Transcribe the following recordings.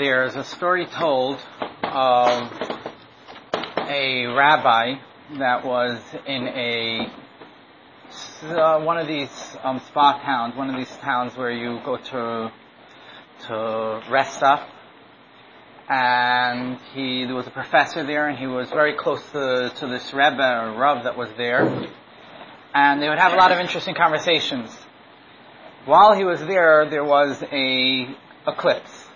there's a story told of a rabbi that was in a uh, one of these um, spa towns, one of these towns where you go to to rest up. And he there was a professor there, and he was very close to, to this rebbe or rav that was there. And they would have a lot of interesting conversations. While he was there, there was a eclipse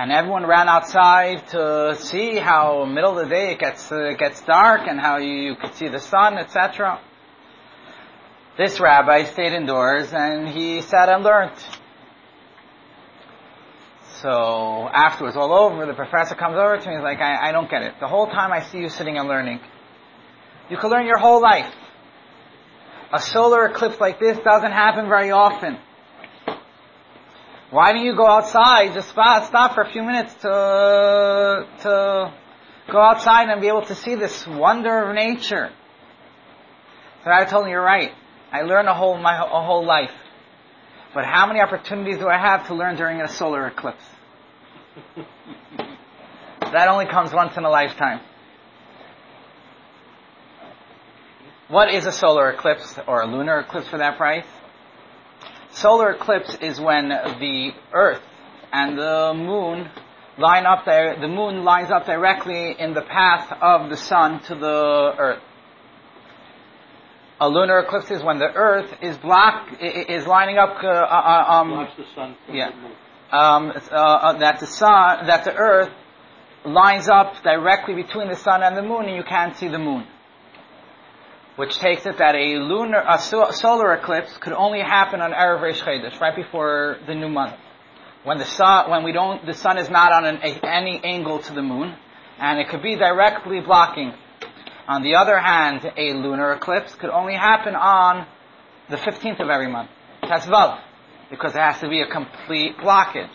and everyone ran outside to see how middle of the day it gets uh, gets dark and how you, you could see the sun, etc. This rabbi stayed indoors and he sat and learned. So afterwards, all over, the professor comes over to me. He's like, I, I don't get it. The whole time I see you sitting and learning, you could learn your whole life. A solar eclipse like this doesn't happen very often. Why don't you go outside, just stop, for a few minutes to, to go outside and be able to see this wonder of nature? So I told him, you're right. I learn a whole, my a whole life. But how many opportunities do I have to learn during a solar eclipse? that only comes once in a lifetime. What is a solar eclipse, or a lunar eclipse for that price? Solar eclipse is when the Earth and the Moon line up there, the Moon lines up directly in the path of the Sun to the Earth. A lunar eclipse is when the Earth is block is lining up. Uh, uh, um, the sun yeah. Um, uh, uh, that the sun, that the Earth lines up directly between the sun and the moon, and you can't see the moon which takes it that a lunar, a solar eclipse could only happen on Erev Reish Chodesh, right before the new month. When the sun, when we don't, the sun is not on an, any angle to the moon, and it could be directly blocking. On the other hand, a lunar eclipse could only happen on the 15th of every month. That's Vav, because it has to be a complete blockage.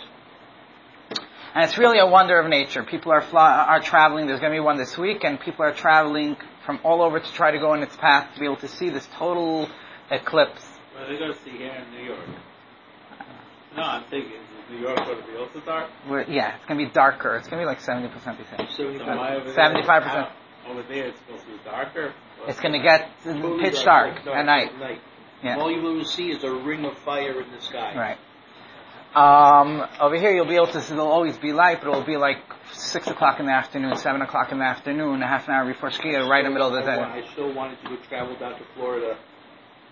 And it's really a wonder of nature. People are fly, are traveling. There's going to be one this week, and people are traveling from all over to try to go in its path to be able to see this total eclipse. Well, they're going to see here in New York. No, I'm thinking, is New York going to be also dark? We're, yeah, it's going to be darker. It's going to be like 70% they say. 75%. Over there, it's supposed to be darker. It's going to get pitch dark, dark, at night. At night. Yeah. All you will see is a ring of fire in the sky. Right. Um, over here, you'll be able to. see There'll always be light, but it'll be like six o'clock in the afternoon, seven o'clock in the afternoon, a half an hour before Shkia, right in the middle of the day. I still wanted to go travel down to Florida.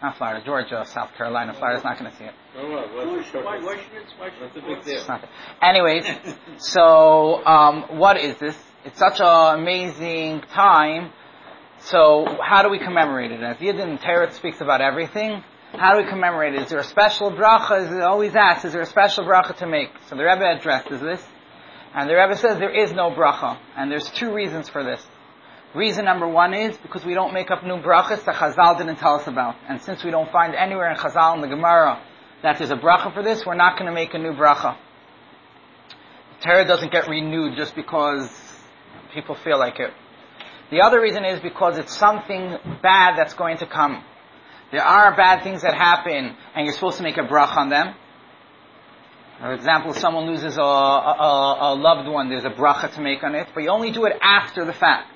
Not Florida, Georgia, South Carolina. Florida's not going to see it. Oh, well, why, why, why, That's a big deal. Anyways, so um, what is this? It's such an amazing time. So how do we commemorate it? As Yidden Torah speaks about everything. How do we commemorate it? Is there a special bracha? Is it always asked, is there a special bracha to make? So the Rebbe addresses this. And the Rebbe says there is no bracha. And there's two reasons for this. Reason number one is because we don't make up new brachas that Chazal didn't tell us about. And since we don't find anywhere in Chazal in the Gemara that there's a bracha for this, we're not going to make a new bracha. The Torah doesn't get renewed just because people feel like it. The other reason is because it's something bad that's going to come. There are bad things that happen, and you're supposed to make a brach on them. For example, someone loses a, a, a, loved one, there's a bracha to make on it, but you only do it after the fact.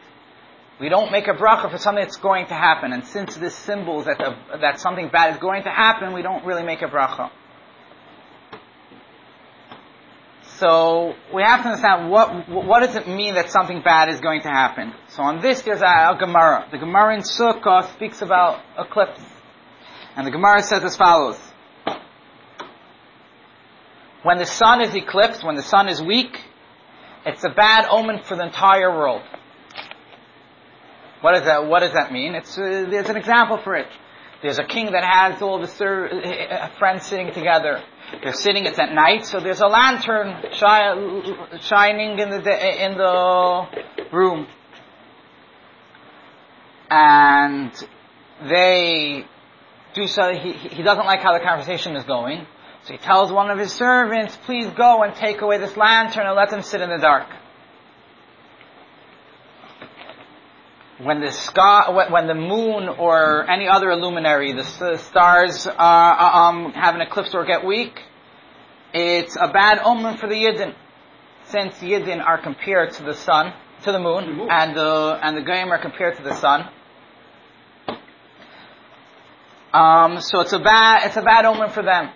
We don't make a bracha for something that's going to happen, and since this symbol that, the, that something bad is going to happen, we don't really make a bracha. So we have to understand what what does it mean that something bad is going to happen. So on this, there's a, a Gemara. The Gemara in Sukkah speaks about eclipse. And the Gemara says as follows. When the sun is eclipsed, when the sun is weak, it's a bad omen for the entire world. What does that, what does that mean? It's, uh, there's an example for it. There's a king that has all the ser- uh, friends sitting together. They're sitting, it's at night, so there's a lantern shi- shining in the, in the room. And they so, he, he doesn't like how the conversation is going. So he tells one of his servants, please go and take away this lantern and let them sit in the dark. When the sky, when the moon or any other luminary, the stars are, um, have an eclipse or get weak, it's a bad omen for the Yidden. since Yidden are compared to the sun, to the moon, The moon. and the and the Goyim are compared to the sun. Um, so it's a bad it's a bad omen for them.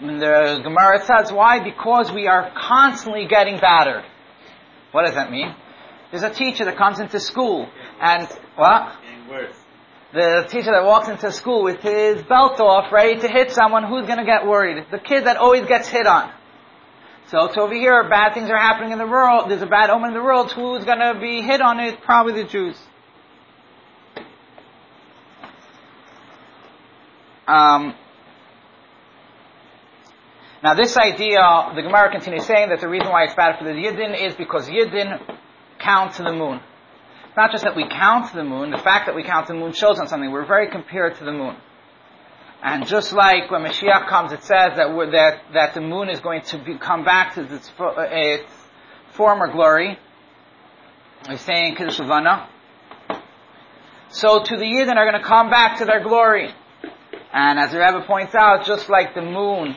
And the Gemara says why? Because we are constantly getting battered. What does that mean? There's a teacher that comes into school and what? The teacher that walks into school with his belt off, ready to hit someone, who's to get worried? The kid that always gets hit on. So, so over here, bad things are happening in the world. There's a bad omen in the world. Who's to be hit on it? Probably the Jews. Um, now, this idea, the Gemara continues saying that the reason why it's bad for the Yidden is because Yidden count to the moon. It's not just that we count to the moon, the fact that we count to the moon shows on something. We're very compared to the moon. And just like when Mashiach comes, it says that, that, that the moon is going to be, come back to its, uh, its former glory. We say in Kiddush. So to the Yidden are going to come back to their glory. And as the Rebbe points out, just like the moon,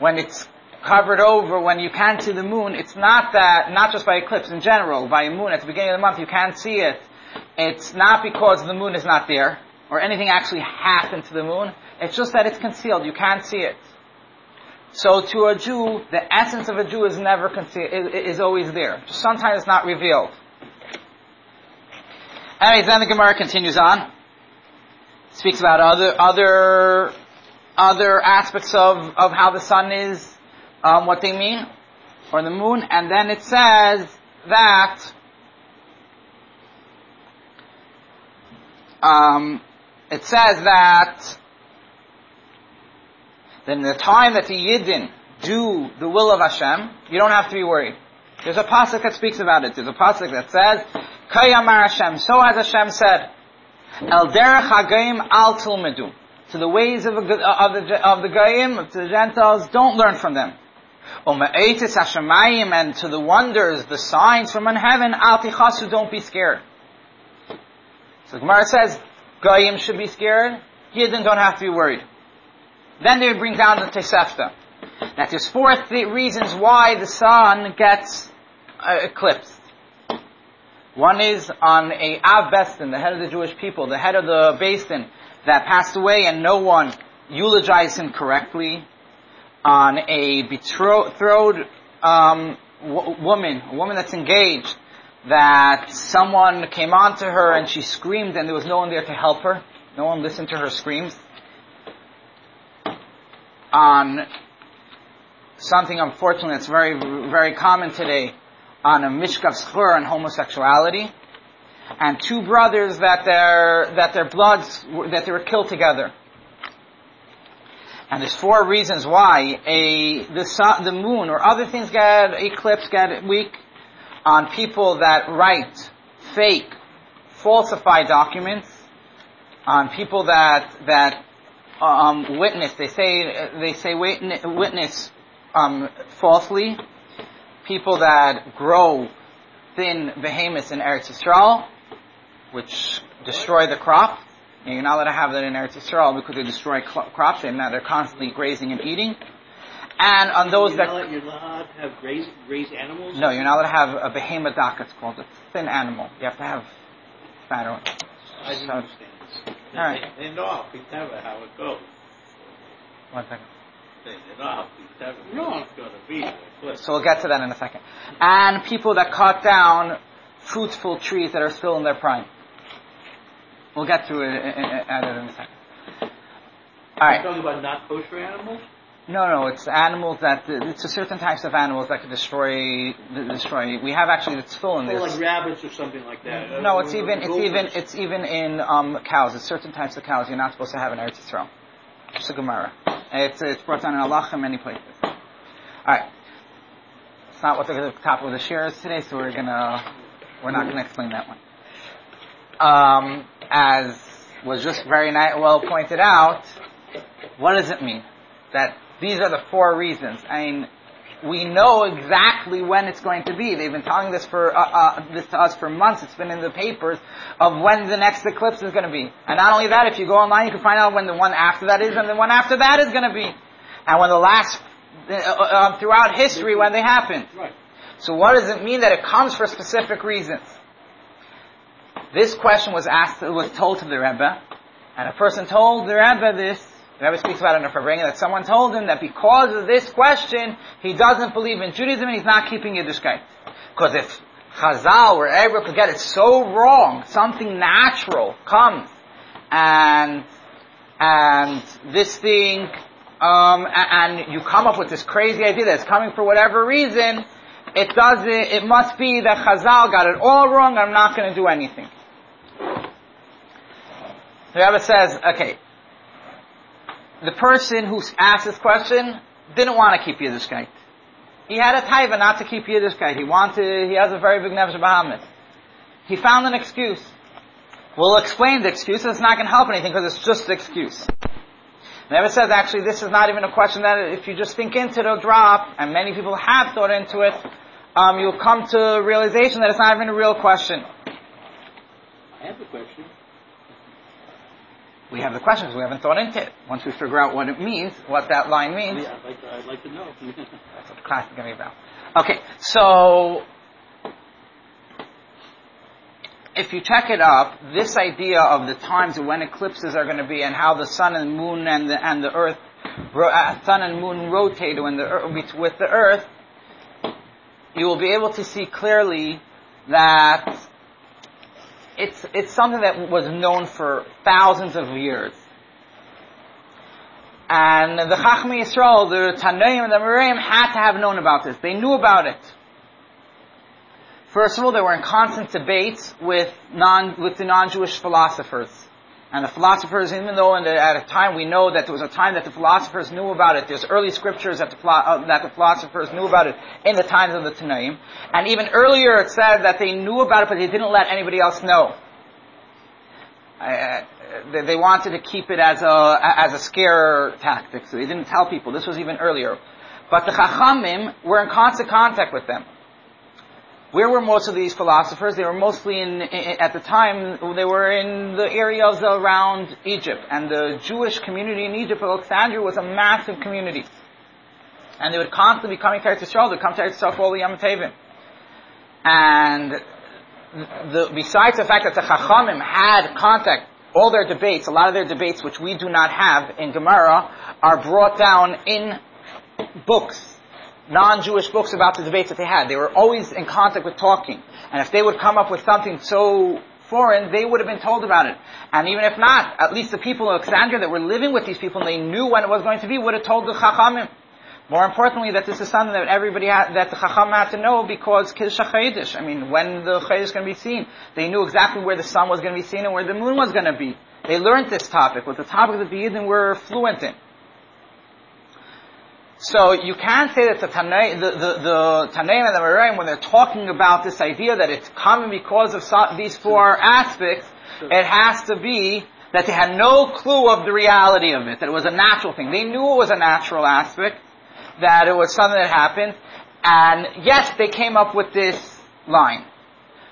when it's covered over, when you can't see the moon, it's not that, not just by eclipse in general, by a moon at the beginning of the month you can't see it. It's not because the moon is not there, or anything actually happened to the moon. It's just that it's concealed. You can't see it. So to a Jew, the essence of a Jew is never concealed, is, always there. Sometimes it's not revealed. Anyways, then the Gemara continues on. Speaks about other, other, other aspects of, of how the sun is, um, what they mean, or the moon, and then it says that, um, it says that then the time that the Yidden do the will of Hashem, you don't have to be worried. There's a pasuk that speaks about it. There's a pasuk that says, "Kayamar Hashem." So has Hashem said, "El derech hagayim al tilmedu." To the ways of, the- of the of the Goyim, to the Gentiles, don't learn from them. Ume'etis Hashemayim, and to the wonders, the signs from heaven, al tichasu, don't be scared. So Gemara says, Goyim should be scared, Yidden don't have to be worried. Then they bring down the Tosefta. That there's four th- reasons why the sun gets uh, eclipsed. One is on a Av Beis Din, the head of the Jewish people, the head of the Basin, that passed away and no one eulogized him correctly. On a betrothed um, w- woman, a woman that's engaged, that someone came on to her and she screamed and there was no one there to help her. No one listened to her screams. On something unfortunate that's very, very common today, on a mishkav zachar and homosexuality, and two brothers that their, that their bloods, that they were killed together. And there's four reasons why a the sun, the moon or other things get eclipsed, get weak on people that write fake, falsify documents, on people that that um, witness. They say they say witness um, falsely. People that grow thin behemoths in Eretz Yisrael, which destroy the crop. And you're not allowed to have that in Eretz Yisrael because they destroy cl- crops and now they're constantly grazing and eating. And on those you're that not, you're not allowed to have raised animals? no, you're not allowed to have a behemoth dock. It's called a thin animal. You have to have fatter ones. I So- understand. All right. they know Piteva, how it goes. One second. They, they know how Piteva No. is going to be. the eclipse. So we'll get to that in a second. And people that cut down fruitful trees that are still in their prime. We'll get to it in, in, at it in a second. All right. talking about not kosher animals? No, no, it's animals that it's a certain types of animals that can destroy destroy. We have actually it's full in this. like rabbits or something like that. No, it's even it's even it's even in um, cows. It's certain types of cows you're not supposed to have in Eretz Yisrael. It's a Gemara. It's it's brought down in Allah in many places. All right. It's not what the top of the share is today, so we're gonna we're not gonna explain that one. Um, as was just very well pointed out, what does it mean that these are the four reasons? I mean, we know exactly when it's going to be. They've been telling this for uh, uh, this to us for months. It's been in the papers of when the next eclipse is going to be. And not only that, if you go online, you can find out when the one after that is, and the one after that is going to be. And when the last uh, uh, throughout history when they happened. Right. So what does it mean that it comes for specific reasons? This question was asked, was told to the Rebbe, and a person told the Rebbe this, the Rebbe speaks about it in a Farbrengen, that someone told him that because of this question, he doesn't believe in Judaism and he's not keeping Yiddishkeit. Because if Chazal were able to get it so wrong, something natural comes, and, and this thing, um, and you come up with this crazy idea that's coming for whatever reason, it doesn't, it must be that Chazal got it all wrong, I'm not going to do anything. The Rebbe says, okay, the person who asked this question didn't want to keep Yiddishkeit. He had a taiva not to keep Yiddishkeit. He wanted, he has a very big nefesh habehamis. He found an excuse. We'll explain the excuse, it's not going to help anything because it's just an excuse. Rebbe says actually this is not even a question that if you just think into it, it'll drop, and many people have thought into it, um, you'll come to realization that it's not even a real question. I have a question. We have the questions, we haven't thought into it. Once we figure out what it means, what that line means, Yeah, I'd like to, I'd like to know. That's what the class is going to be about. Okay, so if you check it up, this idea of the times of when eclipses are going to be and how the sun and moon and the and the earth, uh, sun and moon rotate when the earth, with the earth, you will be able to see clearly that it's it's something that was known for thousands of years. And the Chachmei Yisrael, the Tanaim and the Amoraim had to have known about this. They knew about it. First of all, they were in constant debates with non, with the non-Jewish philosophers. And the philosophers, even though the, at a time we know that there was a time that the philosophers knew about it, there's early scriptures that the, uh, that the philosophers knew about it in the times of the Tanaim. And even earlier it said that they knew about it, but they didn't let anybody else know. Uh, they, they wanted to keep it as a as a scare tactic, so they didn't tell people. This was even earlier. But the Chachamim were in constant contact with them. Where were most of these philosophers? They were mostly in, at the time, they were in the areas around Egypt. And the Jewish community in Egypt, Alexandria, was a massive community. And they would constantly be coming to Eretz Yisrael, they'd come to Eretz Yisrael for all the Yom Tevim. And the, besides the fact that the Chachamim had contact, all their debates, a lot of their debates, which we do not have in Gemara, are brought down in books non-Jewish books about the debates that they had. They were always in contact with talking. And if they would come up with something so foreign, they would have been told about it. And even if not, at least the people of Alexandria that were living with these people and they knew when it was going to be would have told the Chachamim. More importantly, that this is something that everybody had, that the Chacham had to know because Kiddush HaChodesh. I mean, when the Chayidish is going to be seen, they knew exactly where the sun was going to be seen and where the moon was going to be. They learned this topic, was the topic that the Yidden were fluent in. So you can't say that the Tanay, the, the, the Tanaim and the Amoraim, when they're talking about this idea that it's common because of so, these four aspects, it has to be that they had no clue of the reality of it, that it was a natural thing. They knew it was a natural aspect, that it was something that happened, and yes, they came up with this line.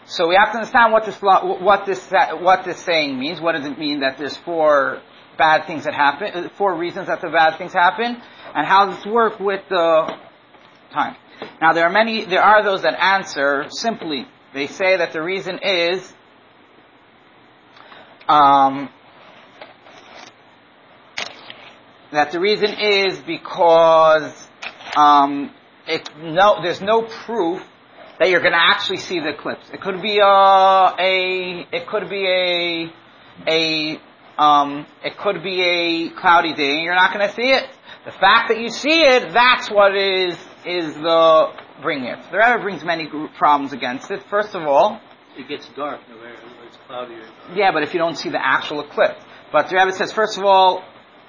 So we have to understand what this, what this, what this saying means. What does it mean that there's four bad things that happen, four reasons that the bad things happen, and how this work with the time? Now there are many, there are those that answer simply. They say that the reason is, um, that the reason is because um, it, no, there's no proof that you're going to actually see the eclipse. It could be a, a it could be a a um, it could be a cloudy day and you're not going to see it. The fact that you see it, that's what is is the bringing it. The Rebbe brings many problems against it. First of all, it gets dark where it's cloudy. Yeah, but if you don't see the actual eclipse. But the Rebbe says, first of all,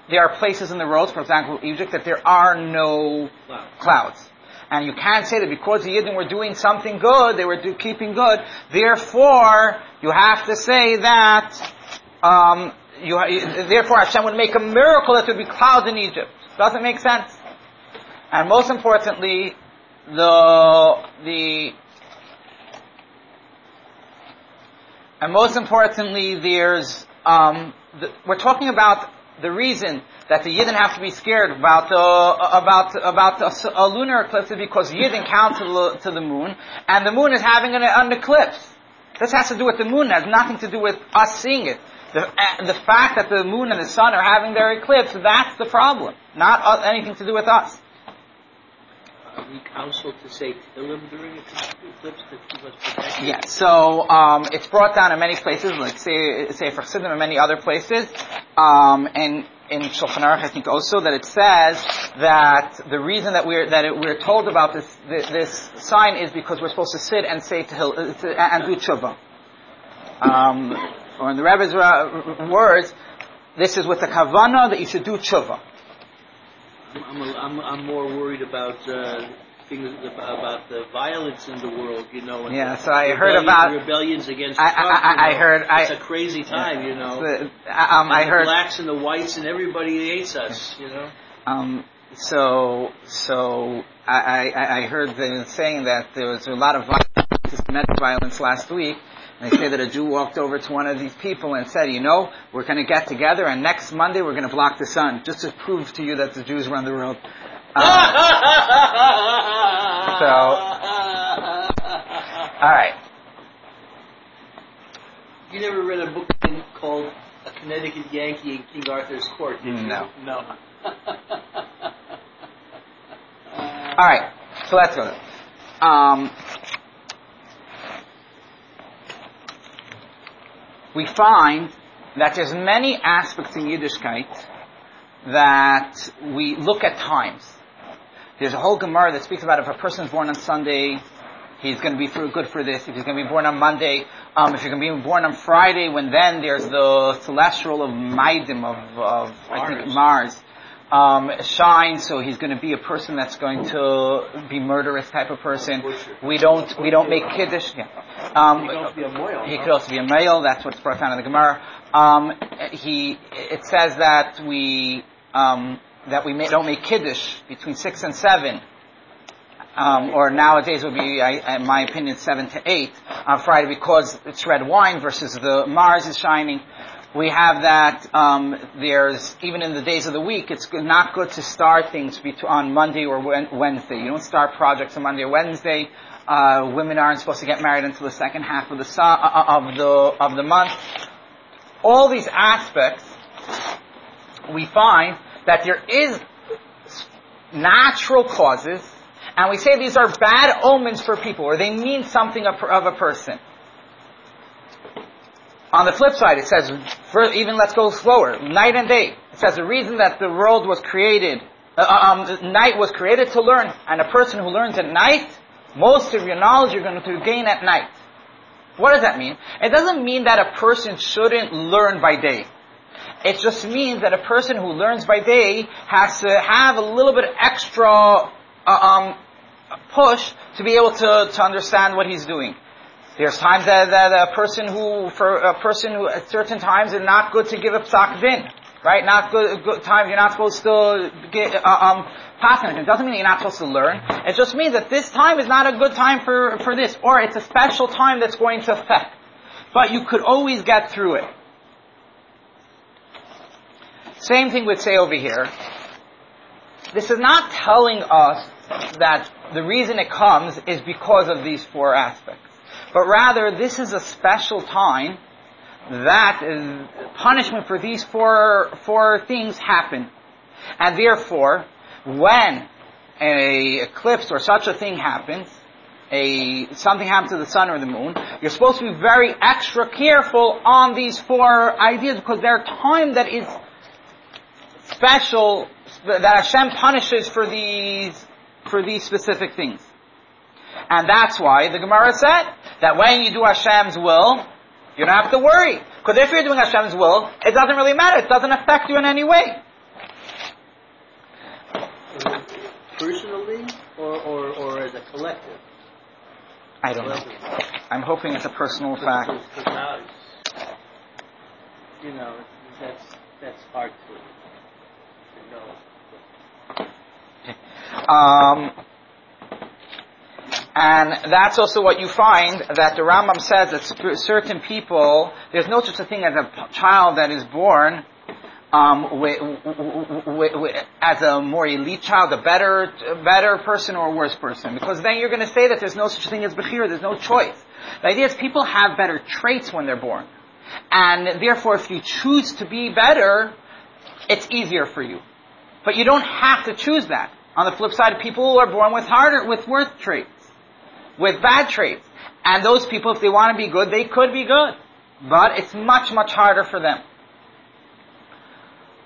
there are places in the roads, for example, Egypt, that there are no Clouds. clouds. And you can't say that because the Yidden were doing something good, they were do, keeping good, therefore, you have to say that, um, you, therefore Hashem would make a miracle that there would be clouds in Egypt. Doesn't make sense. And most importantly, the, the, and most importantly, there's, um, the, we're talking about the reason that the Yidden have to be scared about the, about, about a, a lunar eclipse is because Yidden count to the, to the moon, and the moon is having an, an eclipse. This has to do with the moon, it has nothing to do with us seeing it. The, uh, the fact that the moon and the sun are having their eclipse, that's the problem. Not uh, anything to do with us. Are we counseled to say Tehillim during the eclipse to keep us protected? Yeah, so um, it's brought down in many places, like say, Sefer Chassidim and many other places, um, and in Shulchan Aruch, I think also that it says that the reason that we're that it, we're told about this, this, this sign is because we're supposed to sit and say to, to and do tshuva. Um, or in the Rebbe's words, this is with the kavana that you should do tshuva. I'm, I'm, I'm, more worried about uh, things about, the violence in the world, you know. and Yeah, so I heard about- rebellions against. I- I- Trump, I- you I heard- It's a crazy time, you know. The- um, I the heard. blacks and the whites and everybody hates us, you know. Um, so, so I, I, I heard them saying that there was a lot of violence, systematic violence last week. They say that a Jew walked over to one of these people and said, you know, we're going to get together and next Monday we're going to block the sun, just to prove to you that the Jews run the world. Um, all right. You never read a book called A Connecticut Yankee in King Arthur's Court, did you? No. No. All right. So let's go. Um, we find that there's many aspects in Yiddishkeit that we look at times. There's a whole Gemara that speaks about if a person is born on Sunday, he's going to be good for this. If he's going to be born on Monday, um, if you're going to be born on Friday, when then there's the celestial of Maadim of, of I think Mars. Um, shine, so he's going to be a person that's going to be murderous type of person. We don't we don't make kiddush. Yeah. Um, He could also be a mohel, he could also be a male. That's what's brought down in the Gemara. Um, he it says that we um, that we may, don't make kiddush between six and seven. Um, or nowadays would be, I, in my opinion, seven to eight on Friday because it's red wine versus the Mars is shining. We have that. Um, there's even in the days of the week, it's not good to start things on Monday or Wednesday. You don't start projects on Monday or Wednesday. Uh, women aren't supposed to get married until the second half of the su- uh, of the of the month. All these aspects, we find that there is natural causes, and we say these are bad omens for people, or they mean something of, of a person. On the flip side, it says, for, even let's go slower, night and day. It says the reason that the world was created, uh, um, night was created to learn, and a person who learns at night, most of your knowledge you're going to gain at night. What does that mean? It doesn't mean that a person shouldn't learn by day. It just means that a person who learns by day has to have a little bit extra uh, um, push to be able to, to understand what he's doing. There's times that, that a person who, for a person who at certain times it's not good to give a psak din, right? Not good, good time, you're not supposed to get, uh, um, pass anything. It doesn't mean you're not supposed to learn. It just means that this time is not a good time for, for this, or it's a special time that's going to affect. But you could always get through it. Same thing would say over here. This is not telling us that the reason it comes is because of these four aspects. But rather, this is a special time that punishment for these four, four things happen. And therefore, when a eclipse or such a thing happens, a, something happens to the sun or the moon, you're supposed to be very extra careful on these four ideas because they're time that is special, that Hashem punishes for these, for these specific things. And that's why the Gemara said that when you do Hashem's will, you don't have to worry. Because if you're doing Hashem's will, it doesn't really matter. It doesn't affect you in any way. Personally, or, or, or as a collective? I don't know. I'm hoping it's a personal fact. Because- because now it's- You know, that's, that's hard to, to know. Um, and that's also what you find that the Rambam says that certain people, there's no such a thing as a child that is born um, wi- wi- wi- wi- as a more elite child, a better, a better person or a worse person. Because then you're going to say that there's no such thing as Bechir, there's no choice. The idea is people have better traits when they're born. And therefore, if you choose to be better, it's easier for you. But you don't have to choose that. On the flip side, people are born with harder, with worse traits, with bad traits. And those people, if they want to be good, they could be good. But it's much, much harder for them.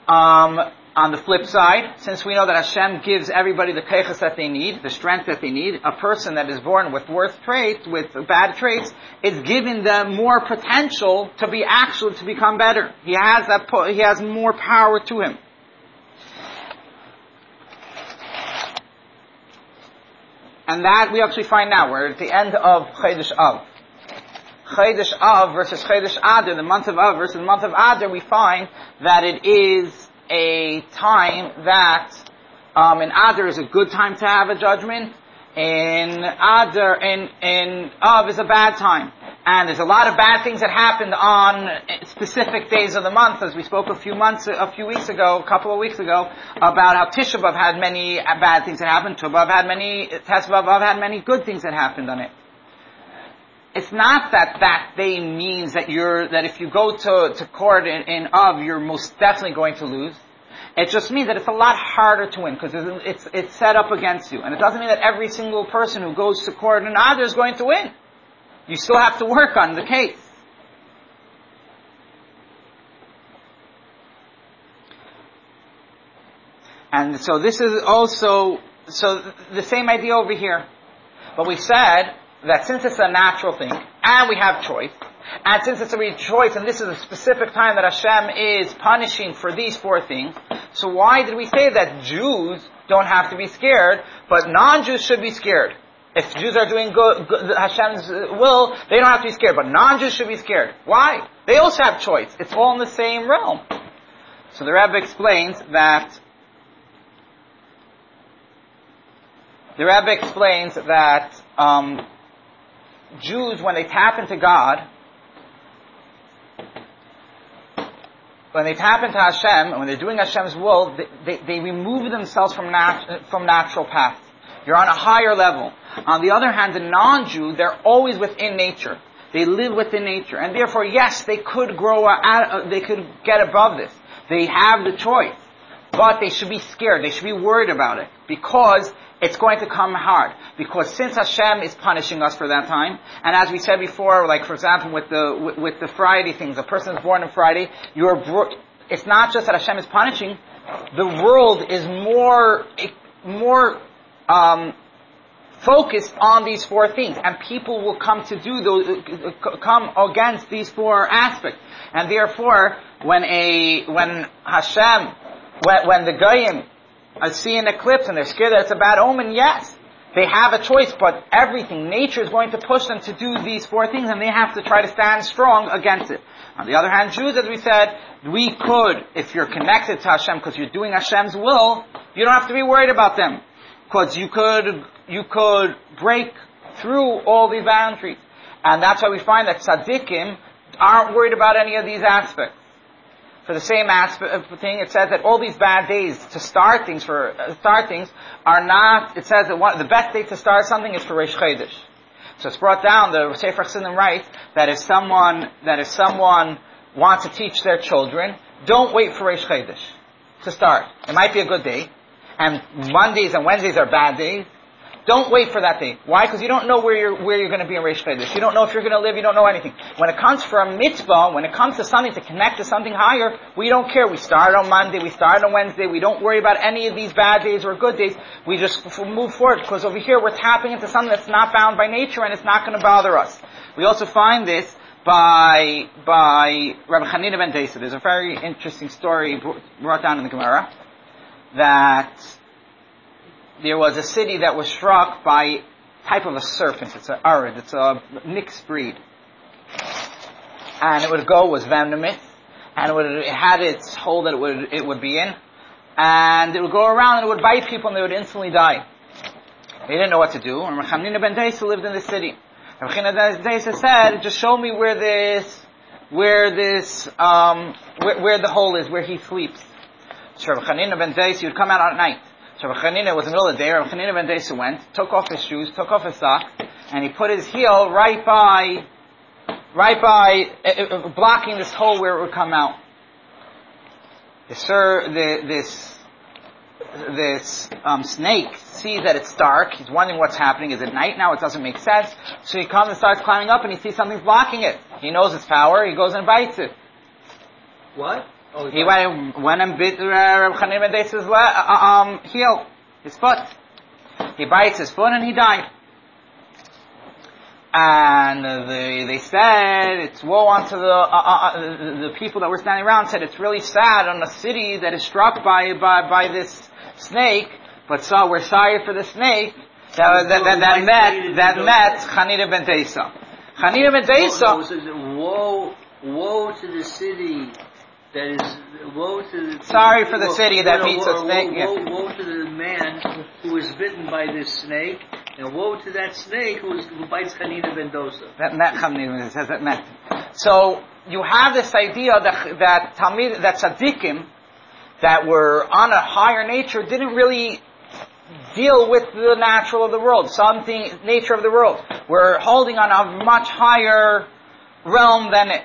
Um, on the flip side, since we know that Hashem gives everybody the keiches that they need, the strength that they need, a person that is born with worse traits, with bad traits, is giving them more potential to be actual, to become better. He has that, po- he has more power to him. And that we actually find now. We're at the end of Chedesh Av. Chedesh Av versus Chedesh Adar, the month of Av versus the month of Adar, we find that it is a time that um, in Adar is a good time to have a judgment. In Adar, in in oh, Av is a bad time, and there's a lot of bad things that happened on specific days of the month, as we spoke a few months, a few weeks ago, a couple of weeks ago, about how Tisha B'av had many bad things that happened. Tu B'av had many, B'av had many good things that happened on it it's not that that day means that you're that if you go to, to court in, in Av, you're most definitely going to lose. It just means that it's a lot harder to win because it's, it's, it's set up against you, and it doesn't mean that every single person who goes to court in Adar is going to win. You still have to work on the case. And so this is also so the same idea over here. But we said that since it's a natural thing, and we have choice, and since it's a real choice, and this is a specific time that Hashem is punishing for these four things, so why did we say that Jews don't have to be scared, but non-Jews should be scared? If Jews are doing good, good, Hashem's will, they don't have to be scared, but non-Jews should be scared. Why? They also have choice. It's all in the same realm. So the Rebbe explains that the Rebbe explains that um, Jews, when they tap into God, when they tap into Hashem, when they're doing Hashem's will, they, they, they remove themselves from, nat- from natural paths. You're on a higher level. On the other hand, the non-Jew, they're always within nature. They live within nature. And therefore, yes, they could grow, out, they could get above this. They have the choice. But they should be scared. They should be worried about it. Because it's going to come hard. Because since Hashem is punishing us for that time, and as we said before, like for example with the, with, with the Friday things, a person is born on Friday, you're, it's not just that Hashem is punishing, the world is more, more, um, focused on these four things, and people will come to do those, come against these four aspects. And therefore, when a, when Hashem, when, when the Goyim I see an eclipse and they're scared that it's a bad omen, yes. They have a choice, but everything, nature is going to push them to do these four things and they have to try to stand strong against it. On the other hand, Jews, as we said, we could, if you're connected to Hashem because you're doing Hashem's will, you don't have to be worried about them. Because you could, you could break through all these boundaries. And that's why we find that tzaddikim aren't worried about any of these aspects for the same aspect of thing, it says that all these bad days to start things for uh, start things are not. It says that one, the best day to start something is for Chodesh. So it's brought down. The Sefer Chassidim writes that if someone that if someone wants to teach their children, don't wait for Chodesh to start. It might be a good day, and Mondays and Wednesdays are bad days. Don't wait for that day. Why? Because you don't know where you're where you're going to be in Reish Chodesh. You don't know if you're going to live. You don't know anything. When it comes for a mitzvah, when it comes to something to connect to something higher, we don't care. We start on Monday. We start on Wednesday. We don't worry about any of these bad days or good days. We just move forward because over here we're tapping into something that's not bound by nature and it's not going to bother us. We also find this by by Rabbi Hanina ben Desa. There's a very interesting story brought down in the Gemara that there was a city that was struck by type of a serpent. It's an arid. It's a mixed breed. And it would go, was venomous, and it, would, it had its hole that it would, it would be in, and it would go around and it would bite people and they would instantly die. They didn't know what to do, and Rechamnina ben Deisa lived in the city. Rechamnina ben Deisa said, just show me where this, where this, um, where, where the hole is, where he sleeps. So Chanina ben Deis, he would come out at night. So Chanina was in the middle of the day, Rabbi Chanina ben Deis went, took off his shoes, took off his socks, and he put his heel right by, right by, uh, uh, blocking this hole where it would come out. The sir, the, this, this um, snake sees that it's dark. He's wondering what's happening. Is it night now? It doesn't make sense. So he comes and starts climbing up, and he sees something's blocking it. He knows its power. He goes and bites it. What? Oh, He went, went and bit uh, Reb Chanim ben le- uh, um, heel, his foot. He bites his foot and he died. And uh, they, they said, it's woe unto the, uh, uh, uh, the, people that were standing around said it's really sad on a city that is struck by, by, by this snake, but so we're sorry for the snake that, that, that, that met, that met Chanina ben Deisa. Chanina ben Deisa, woe, woe to the city that is, woe to the... Sorry for the woe- city that woe, a snake, Woe, woe, woe to the man who is bitten by this snake, and woe to that snake who, is, who bites Hanina Mendoza. That it says that met. So you have this idea that that Talmid, that tzaddikim that were on a higher nature didn't really deal with the natural of the world, something nature of the world. We're holding on a much higher realm than it.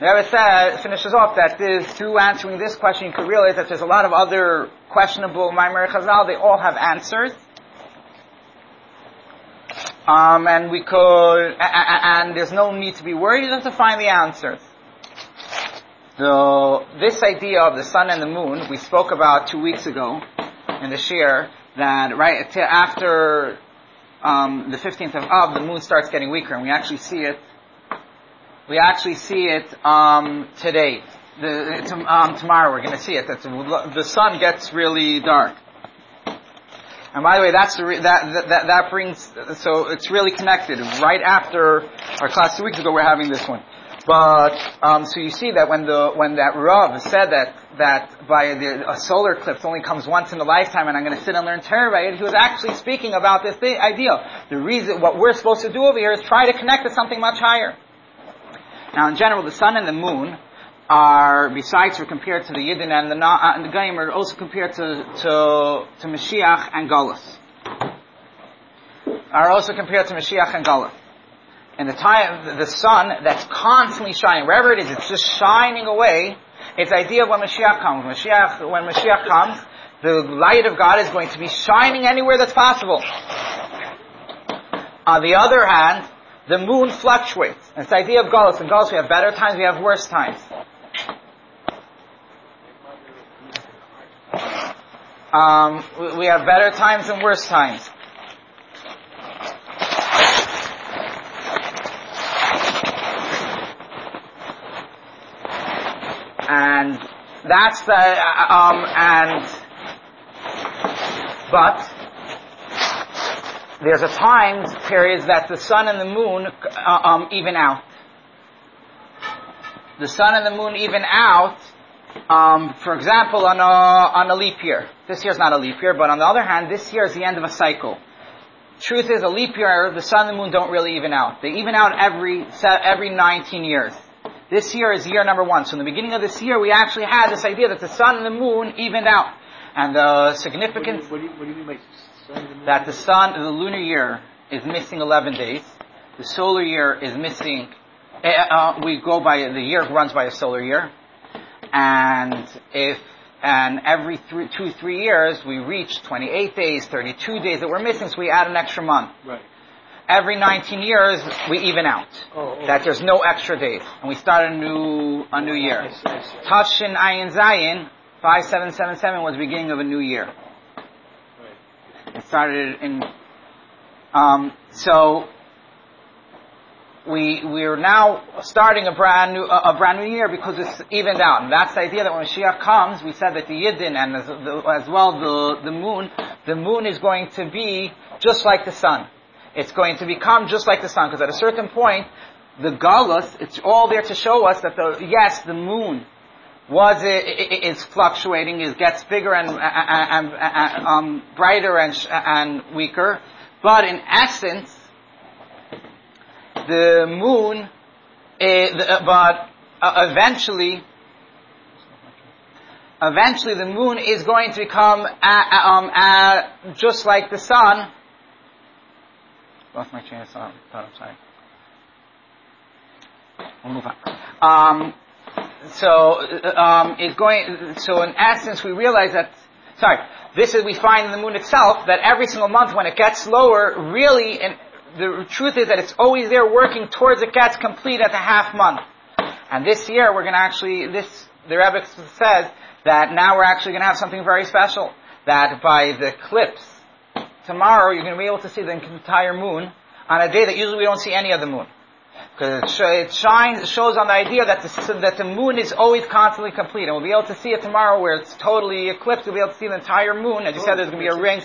Rebbe says, finishes off that this, through answering this question, you could realize that there's a lot of other questionable Maimar Chazal. They all have answers. Um, and we could, a- a- and there's no need to be worried, you to find the answers. The, this idea of the sun and the moon, we spoke about two weeks ago in the shiur, that right after um, the 15th of Av, the moon starts getting weaker, and we actually see it. We actually see it um, today. The, um, tomorrow we're going to see it. The, sun gets really dark. And by the way, that's the re- that, that that brings so it's really connected. Right after our class two weeks ago, we're having this one. But um, so you see that when the when that Rav said that that by the a solar eclipse only comes once in a lifetime, and I'm going to sit and learn Torah by it, he was actually speaking about this idea. The reason what we're supposed to do over here is try to connect to something much higher. Now, in general, the sun and the moon are, besides are compared to the Yidden and the, Na- and the Goyim, are also compared to, to, to Mashiach and Galus. Are also compared to Mashiach and Galus. And the time, the sun that's constantly shining, wherever it is, it's just shining away. It's the idea of when Mashiach comes. Mashiach, when Mashiach comes, the light of God is going to be shining anywhere that's possible. On the other hand, the moon fluctuates. It's the idea of Galus. In Galus we have better times, we have worse times. Um, we- we have better times and worse times. And that's the, uh, um, and, but, there's a time period that the sun and the moon uh, um, even out. The sun and the moon even out. Um, for example, on a on a leap year. This year's not a leap year, but on the other hand, this year is the end of a cycle. Truth is, a leap year, the sun and the moon don't really even out. They even out every every 19 years. This year is year number one. So in the beginning of this year, we actually had this idea that the sun and the moon evened out, and the significance What do you, what do you mean by sun and the moon? That the sun, the lunar year is missing 11 days. The solar year is missing, uh, uh, we go by, the year runs by a solar year. And if, and every three, two, three years, we reach 28 days, 32 days that we're missing, so we add an extra month. Right. Every 19 years, we even out. Oh, oh. That there's no extra days. And we start a new, a new year. I see, I see. Tashin Ayin Zayin, 5777 was the beginning of a new year. It started in, um, so we we're now starting a brand new a, a brand new year because it's evened out, and that's the idea that when Mashiach comes, we said that the Yidden and as, the, as well the the moon, the moon is going to be just like the sun. It's going to become just like the sun because at a certain point, the Galus, it's all there to show us that the yes, the moon was is fluctuating, it gets bigger and, and, and um, brighter and, and weaker, but in essence, the moon, eh, but uh, eventually, eventually the moon is going to become uh, um, uh, just like the sun. Lost my train of thought. I'm sorry. We'll move on. Um, so, uh, um, it's going. So, in essence, we realize that. Sorry, this is we find in the moon itself that every single month when it gets lower, really, and the truth is that it's always there working towards it gets complete at the half month. And this year we're going to actually this the Rebbe says that now we're actually going to have something very special. That by the eclipse tomorrow you're going to be able to see the entire moon on a day that usually we don't see any of the moon. Because it, shines, it shows on the idea that the, that the moon is always constantly complete. And we'll be able to see it tomorrow where it's totally eclipsed. We'll be able to see the entire moon. As you said, there's going to be a ring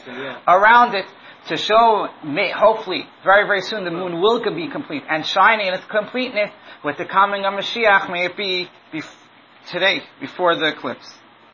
around it to show, hopefully, very, very soon the moon will be complete and shining in its completeness with the coming of Mashiach. May it be, be today, before the eclipse.